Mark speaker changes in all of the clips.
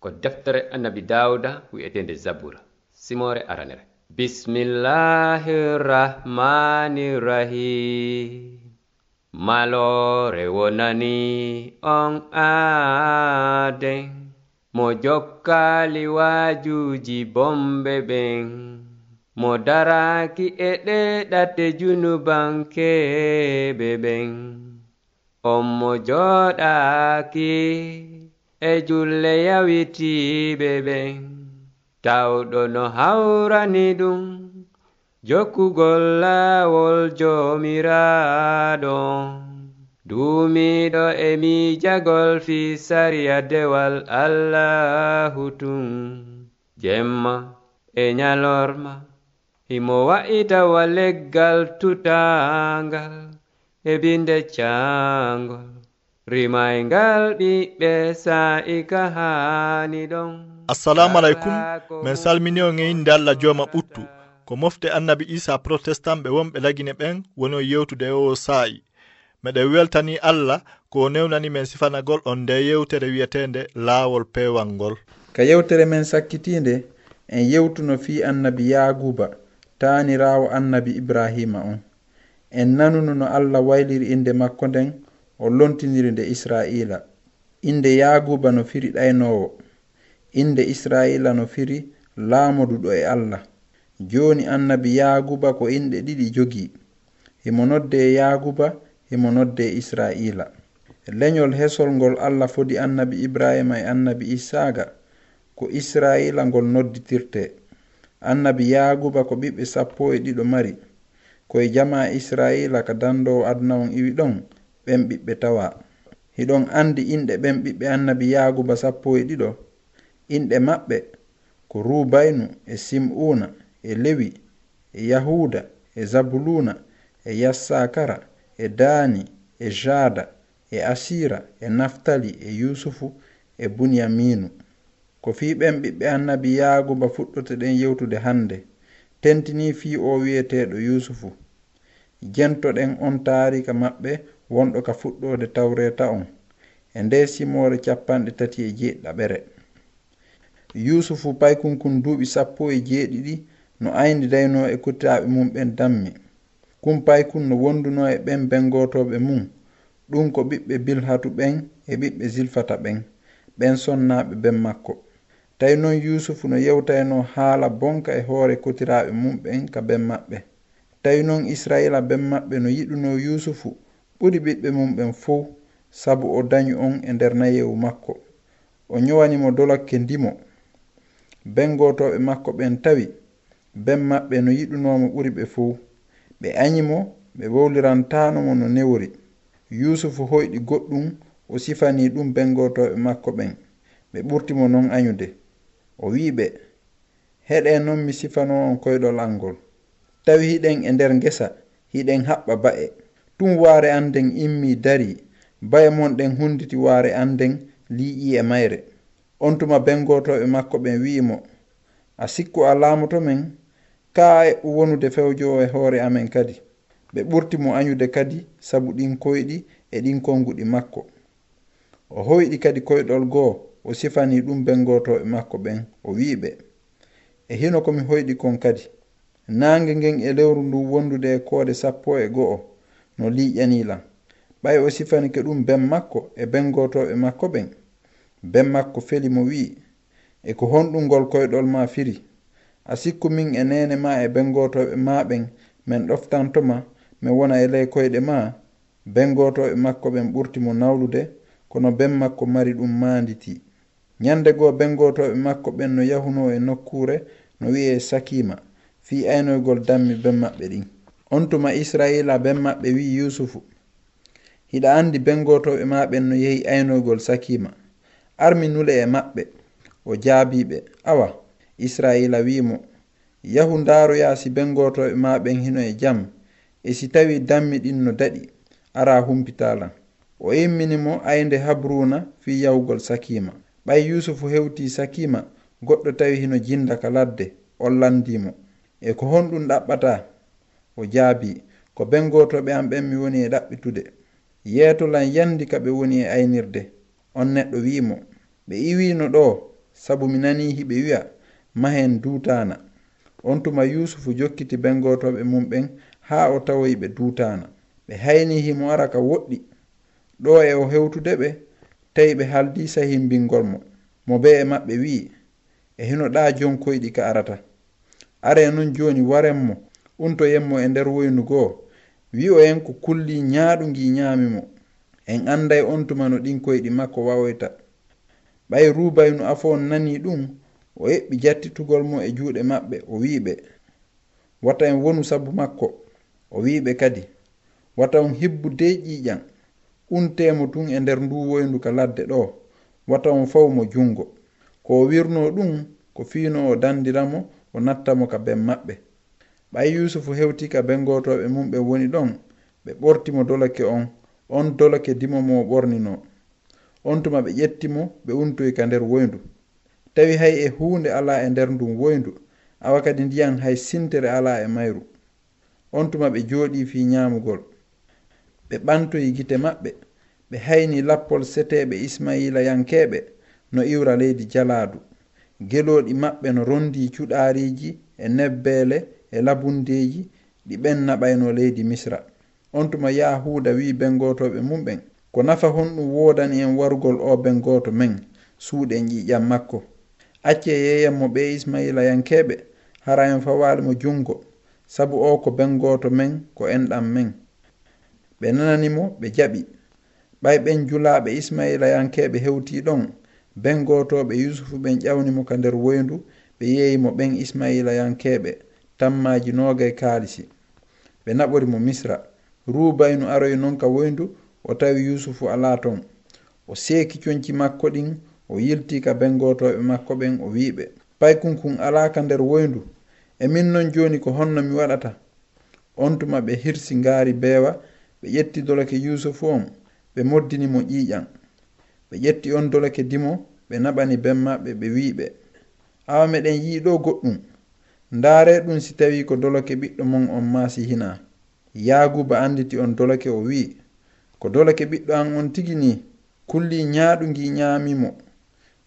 Speaker 1: ko deftere annabi dawuda wi'etende zabura. Simore aranere. Bismillahi rahmani rahim malore wonani on aaden mo jokkali wajuji bombe ɓen mo daraki e ɗeɗate junubankeɓe ɓen on mo joɗaki e julle yawitiɓe ɓen tawɗo no hawrani ɗum. Jokkugol laawol jomiraɗo duumiɗo e miijagol fi sariya dewal allahu tun. Jemma e nyalorma himo wa'itawa leggal tutangal e binde cangol rimaygal ɓiɓɓe sa'ika haani ɗon.
Speaker 2: Assalamu aleykum min salmini on e inde allah jooma ɓuttu. Ko mofte annabi isa protestant ɓe wonɓe lagine ɓen woni o yewtude e o saa'i meɗen weltani allah ko o newnani men sifanagol on nde yewtere wiyetende laawol peewal ngol.
Speaker 3: Ka yewtere men sakkitinde en yewtuno fi annabi yaaguba taaniraawo annabi ibrahima on. En nanuno no allah wayliri innde makko nden o lontidiri nde israila. Inde yaguba no firi ɗaynowo. Inde israila no firi laamoduɗo e allah. Joni annabi yaguba ko inɗe ɗiɗi jogi himo nodde e yaaguba himo nodde e israila. Leñol hesol ngol allah fodi annabi ibrahima e annabi issaga ko israila ngol nodditirte. Annabi yaguba ko ɓiɓɓe sappo e ɗiɗo mari koye jama israila ka dandowo aduna on iwi ɗon ɓen ɓiɓɓe tawa. Hiɗon andi inɗe ɓen ɓiɓɓe annabiyagu ba sappo e ɗiɗo. Inɗe maɓɓe ko rubaynu e sim'una e lewi e yahuda e zabuluna e yassakara e dani e jada e asira e naftali e yusufu e bunyaminu. Ko fi ɓen ɓiɓɓe annabiyagu ba fuɗɗotoɗen yewtude hannde tentini fi o wiyeteɗo yusufu. Jentoɗen on taarika maɓɓe wonɗo ka fuɗɗode tawreta on e nde simore capanɗe tati e jeeɗiɗaɓere yusufu paykunkun duuɓi sappo e jeeɗiɗi no ayndi dayno e kottaɓe mum ɓen dammi kum paykun no wonduno e ɓen bengotoɓe mum ɗum ko ɓiɓɓe bilhatu ɓen e ɓiɓɓe zilfata ɓen ɓen sonnaɓe ben makko. Tawi noon yusufu no yewtayno haala bonka e hoore kotiraɓe mum ɓen ka ben maɓɓe. Tawi noon israila ben maɓɓe no yiɗuno yusufu ɓuri ɓiɓɓe mum ɓen fuu sabu o dañi on e nder nayewu makko. O ñowanimo dolokke ndimo. Ben gotoɓe makko ɓen tawi ben maɓɓe no yiɗunomo ɓuri ɓe fuu ɓe añimo ɓe wowlirantanomo no newri yusufu hoyɗi goɗɗum o sifani ɗum bengotoɓe makko ɓen. Ɓe ɓurtimo noon añude. O wiɓe heɗe noon mi sifano on koyɗol angol tawi hiɗen e nder gesa hiɗen haɓɓa ba'e. ɗum waare anden immi dari. Baye mon ɗen hunditi waare anden liƴi e mayre. On tuma bengotoɓe makko ɓen wi'imo a sikku a laamoto men? Kaa e wonude fewjowo e hoore amen kadi. Ɓe ɓurti mo añude kadi sabu ɗin koyɗi e ɗin konnguɗi makko. O hoyɗi kadi koyɗol goo o sifani ɗum bengotoɓe makko ɓen o wiɓe e hino komi hoyɗi kon kadi. Nangue ngen e lewru ndu wondude e koode sappo e go'o no liƴƴanilam ɓay o sifanike ɗum ben makko e bengotoɓe makko ɓen. Ben makko feli mo wi'i e ko honɗum ngol koyɗol ma firi. A sikku min e nene ma e bengotoɓe ma ɓen min ɗoftantoma mi wona e ley koyɗe ma bengotoɓe makko ɓen ɓurti mo nawlude kono ben makko mari ɗum manditi. Ñande goo bengotoɓe makko ɓen no yahuno e nokkure no wi'e sakima fi aynoygol dammi ben maɓɓe ɗin. on tuma israila ben maɓɓe wi yusufu. Hiɗa andi bengotoɓe maɓen no yehi aynoygol sakima. Armi nule e maɓɓe o jaabiɓe. Awa israila wimo yahu ndaaroya si bengotoɓe maɓen hino e jam. E si tawi dammi ɗin no daɗi. Ara humpitalan o imminimo aynde habruna fi yahugol sakima. Ɓay yusufu hewti sakima goɗɗo tawi hino jinda ka ladde o landimo e ko honɗum ɗaɓɓata o jaabi ko bengotoɓe am ɓen mi woni e ɗaɓɓitude. Yeetolan yandi ka ɓe woni e aynirde on neɗɗo wiimo ɓe iwino ɗo sabu mi nani hiɓe wi'a mahen duutana on tuma yusufu jokkiti bengotoɓe mum ɓen haa o tawoyi ɓe duutana ɓe hayni himo ara ka woɗɗi. Ɗo e o hewtude ɓe tawi ɓe haaldi sahimbingol mo. Mo be e maɓɓe wi'i e hinoɗa jon koyɗi ka arata. Are noon joni warenmo unto yemmo e nder woynu goo o en ko kulli yaami mo. En anday on tuma no ɗin koyɗi makko wawoyta ɓay rubaynu afon nani ɗum o eɓɓi jattitugol mo e juuɗe maɓɓe o wiɓe wata en wonu sabu makko o wiɓe kadi. Wata on hibbu dey ƴiƴan untemo tun e nder ndu woyndu ka ladde ɗo. Wata on faw mo jungo ko o wirno ɗum ko fiino o dandiramo o nattamo ka ben maɓɓe ɓay yusufu hewti ka bengotoɓe mum ɓe woni ɗon ɓe ɓortimo dolake on on dolake dimo mo ɓornino on tuma ɓe ƴettimo ɓe untoyi ka nder woyndu. Tawi hay e hunde ala e nder ndun woyndu awa kadi ndiyan hay sintere ala e mayru. On tuma ɓe jooɗi fi ñamugol ɓe ɓantoyi gite maɓɓe ɓe hayni lappol seteɓe ismaila yankeɓe no iwra leydi jalaadu gelooɗi maɓɓe no rondi cuɗariji e nebbeele e labundeji ɗi ɓenna ɓayno leydi misra. On tuma yahuda wi bengotoɓe mum ɓen ko nafa honɗum wodani en wargol o bengoto men suuɗen ƴiƴam makko. Acce e yeeyan mo ɓe ismaila yankeɓe hara en fawali mo jungo sabu o ko bengoto men ko enɗam men. Ɓe nananimo ɓe jaɓi. Ɓay ɓen julaɓe ismaila yankeɓe hewti ɗon. Bengotoɓe yusufu ɓen ƴawnimo ka nder woyndu ɓe yeeyimo ɓen ismaila yankeɓe tammaji nogay e kaalisi ɓe naɓori mo misra. Rubaynu aroy noon ka woyndu o tawi yusufu ala ton. O seeki coñci makko ɗin o yilti ka bengotoɓe makko ɓen o wiɓe paykunkun alaka nder woyndu. E min noon joni ko honno mi waɗata. On tuma ɓe hirsi ngaari beewa ɓe ƴetti dolake yusufu on ɓe moddini mo ƴiiƴan ɓe ƴetti on dolake dimo ɓe naɓani ben maɓɓe ɓe wiɓe awa meɗen yiiɗo goɗɗum. ndaare ɗum si tawi ko doloke ɓiɗɗo mon on maasi hina. Yaaguba anditi on doloke o wi'i. Ko doloke ɓiɗɗo an on tigi ni kulli ñaaɗu ngi ñaamimo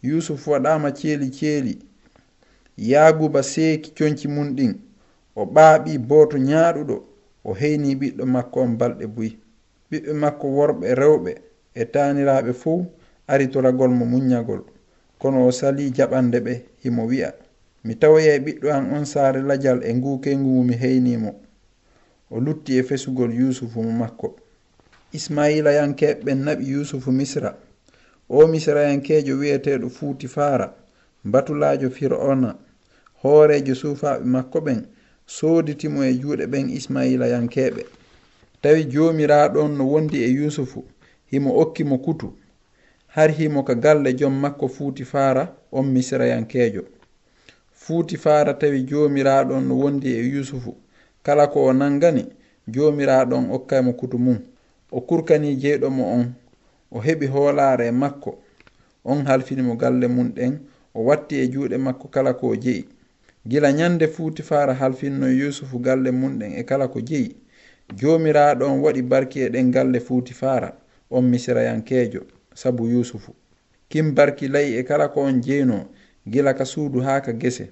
Speaker 3: yusufu waɗama ceeli ceeli. Yaaguba seeki coñci mum ɗin. O ɓaaɓi booto ñaaɗuɗo o heyni ɓiɗɗo makko on balɗe buyi ɓiɓɓe makko worɓe rewɓe e taaniraaɓe fuu ari toragol mo muññagol kono o sali jaɓande ɓe himo wi'a. mi tawoyay ɓiɗɗo an on saare lajal e ngukengu ngu mi heynimo. O lutti e fesugol yusufu mo makko. Ismaila yankeɓeɓen naɓi yusufu misra. O misrayankejo wiyeteɗo fuuti fara batulajo fir'ona hoorejo suufaɓe makko ɓen sooditimo e juuɗe ɓen ismaila yankeɓe tawi jomiraɗon no wondi e yusufu himo okkimo kutu. Har himo ka galle jom makko fuuti fara on misrayankejo fuuti faara tawi jomiraɗon no wondi e yusufu. Kala ko o nangani jomiraɗon okkaymo kutu mum. O kurkani jeyɗomo on o heɓi hoolaare makko. On halfinimo galle mum ɗen o watti e juuɗe makko kala ko o jeyi. Gila ñande fuuti faara halfinno yusufu galle mum ɗen e kala ko jeyi. Jomiraɗon waɗi barki e ɗen galle fuuti faara. On misirayankeejo sabu yusufu. Kim barki layi e kala ko on jeyno gila ka suudu haa ka gese.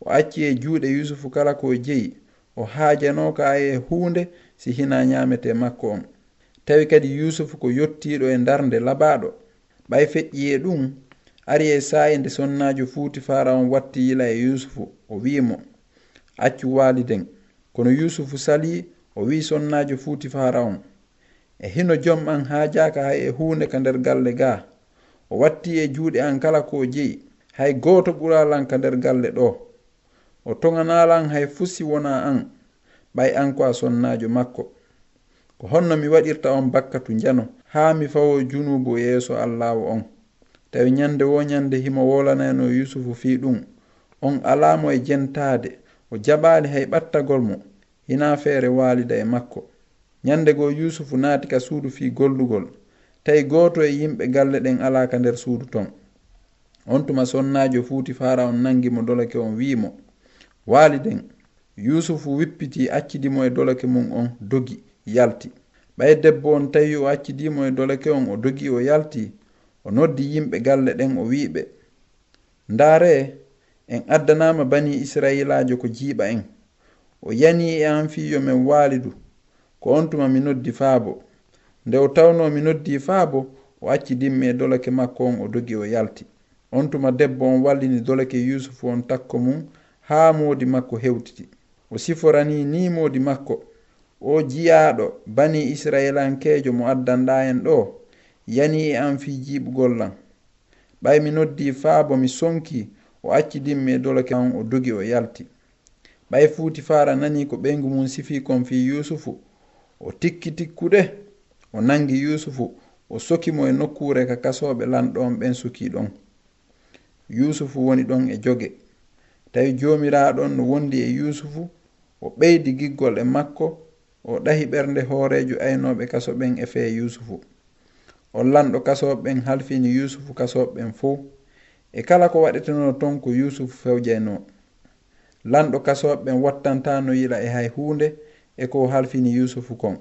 Speaker 3: O acci e juuɗe yusufu kala ko jeyi o haajano ka e huunde si hina ñaamete makko on. Tawi kadi yusufu ko yottiɗo e darnde labaɗo ɓay feƴƴi e ɗum ari e sa'i nde sonnajo fuuti faraon watti yila e yusufu o wi'imo accu waliden kono yusufu sali o wi sonnajo fuuti faraon e hino jom an haajaka hay e hunde ka nder galle ga o watti e juuɗe an kala ko jeyi hay goto ɓuralan ka nder galle ɗo. O toganalan hay fusi wona an ɓay an ko a sonnajo makko. Ko honno mi waɗirta on bakkatu njano haa mi fawo junubu yeeso allahu on. Tawi ñande wo ñande himo wolanayno yusufu fi ɗum on alamo e jentade o jaɓali hay ɓattagol mo hina feere walida e makko. Ñande go yusufu naati ka suudu fi gollugol tawi goto e yimɓe galle ɗen ala ka nder suudu ton. On tuma sonnajo fuuti fara on nangimo dolake on wiimo waliden yusufu wippiti accidimo e dolake mum on dogi yalti. Ɓay debbo on tawi o accidimo e dolake on o dogi o yalti o noddi yimɓe galle ɗen o wiɓe ndaare en addanama bani israilajo ko jiiɓa en. O yani e an fiyo men waalidu ko on tuma mi noddi faabo. Nde o tawno mi noddi faabo o accidimmi e dolake makko on o dogi o yalti on tuma debbo on wallini doleke yusufu on takko mum haa moodi makko hewtiti. O siforani ni moodi makko. O jiyaaɗo bani israelankeejo mo addanɗa en ɗo yani e an fi jiiɓugollan ɓay mi noddi faabo mi sonki o accidinmi e dolake on o dogi o yalti. Ɓay fuuti fara nani ko ɓeygu mum sifi kon fi yusufu o tikki tikkude o nangi yusufu o sokimo e nokkure ka kasoɓe lanɗon ɓen sukiɗon yusufu woni ɗon e joge. Tawi jomiraɗon no wondi e yusufu o ɓeydi giggol e makko o ɗahi ɓernde hoorejo aynoɓe kaso ɓen e fee yusufu. O lanɗo kasoɓe ɓen halfini yusufu kasoɓe ɓen fof e kala ko waɗeteno ton ko yusufu fewjayno lanɗo kasoɓe ɓen wattantano yila e hay hunde e ko halfini yusufu kon.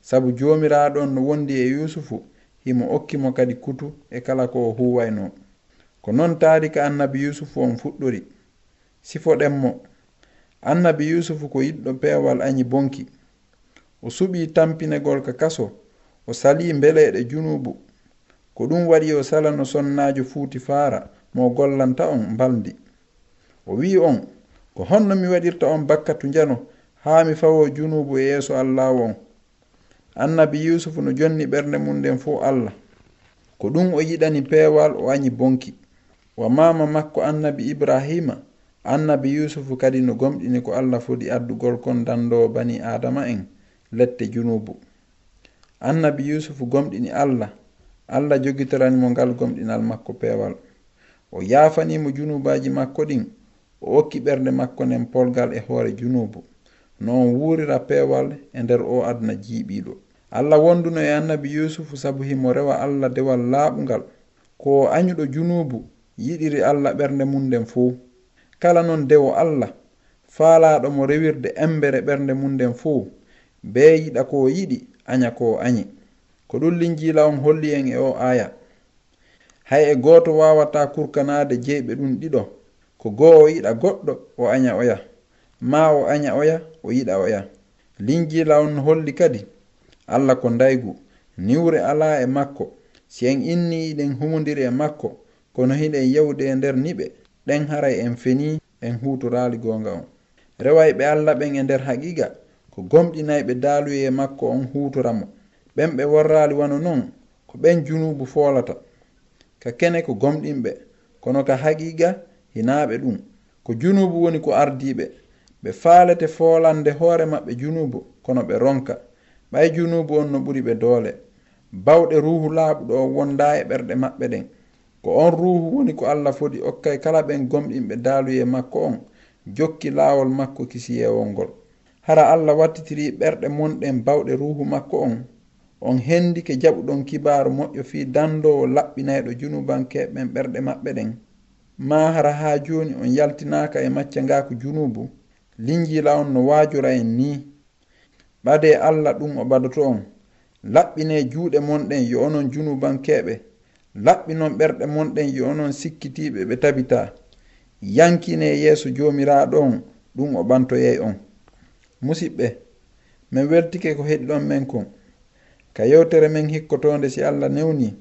Speaker 3: Sabu jomiraɗon no wondi e yusufu himo okkimo kadi kutu e kala ko o huwayno ko noon taari ka annabi yusufu on fuɗɗori sifoɗen mo annabi yusufu ko yiɗɗo peewal añi bonki. O suɓi tampinegol ka kaso o sali mbeleɗe junubu. Ko ɗum waɗi o sala no sonnajo fuuti faara mo gollanta on mbaldi o wi on ko honno mi waɗirta on bakkatu njano haa mi fawo junubu e yeeso allahu on annabi yusufu no jonni ɓernde mum nden fo allah. Ko ɗum o yiɗani peewal o añi bonki. wa mama makko annabi ibrahima annabi yusufu kadi no gomɗini ko allah foti addugol kon dandowo bani adama en lette junubu. Annabi yusufu gomɗini allah allah jogitoranimo ngal gomɗinal makko peewal o yaafanimo junubaji makko ɗin o okki ɓernde makko nden polgal e hoore junubu. No on wuurira peewal e nder o aduna jiiɓiɗo. Allah wonduno e annabi yusufu sabu himo rewa allah dewal laaɓungal ko añuɗo junubu yiɗiri allah ɓernde mum nden fuu. Kala noon dewo allah faalaɗo mo rewirde embere ɓernde mum nden fuu. Be yiɗa ko yiɗi aña ko añi. Ko ɗum linjiila on holli en e o aya hay e gooto wawata kurkanaade jeyɓe ɗum ɗiɗo ko goo o yiɗa goɗɗo o aña oya. Ma o aña oya o yiɗa oya. Linjiila on holli kadi allah ko ndaygu. Niwre alaa e makko. Si en inni iɗen humodiri e makko kono hiɗen yewde e nder niɓe ɗen haray en feni en hutorali gonga on. Rewayɓe allah ɓen e nder haqiqa ko gomɗinayɓe daaluye e makko on hutoramo ɓen ɓe worrali wano noon ko ɓen junubu foolata. Ka kene ko gomɗinɓe kono ka haqiqa hinaɓe ɗum. Ko junubu woni ko ardiɓe ɓe faalete foolande hoore maɓɓe junubu kono ɓe ronka. Ɓay junubu on no ɓuri ɓe doole. Bawɗe ruhu laaɓuɗo o wonda e ɓerɗe maɓɓe ɗen. ko on ruhu woni ko allah foti okkay kala ɓen gomɗinɓe daaluye makko on jokki laawol makko kisiyewol ngol. Hara allah wattitiri ɓerɗe monɗen bawɗe ruhu makko on on hendi ke jaɓuɗon kibaru moƴƴo fii dandowo laɓɓinayɗo junubankeɓen ɓerɗe maɓɓe ɗen. Ma hara ha joni on yaltinaka e macca nga ko junubu linjila on no waajora en ni ɓade allah ɗum o ɓadoto on laɓɓine juuɗe monɗen yo onon junubankeɓe laɓɓinon ɓerɗe monɗen yo onon sikkitiɓe ɓe tabita. Yankine yeeso jomiraɗo on ɗum o ɓantoyey on. Musidɓe min weltike ko heɗiɗon men kon. Ka yewtere men hikkotonde si allah newni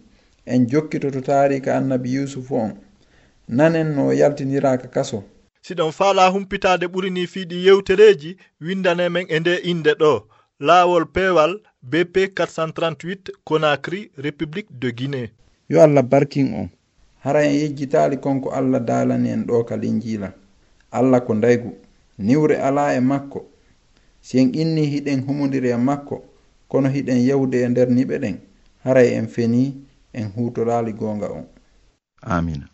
Speaker 3: en jokkitoto taarika annabi yusufu on. Nanen no yaltiniraka kaso.
Speaker 2: Siɗon faala humpitade ɓurini fiiɗi yewtereji windane men e nde inde ɗo. Laawol peewal bp 438 conacry république de guinée
Speaker 3: yo allah barkin on. Hara en yejjitali konko allah daalani en ɗo kalin jiila allah ko ndaygu niwre ala e makko. Si en inni hiɗen humodiri e makko kono hiɗen yawde e nder niɓe ɗen haray en feni en hutorali gonga on.
Speaker 4: Amina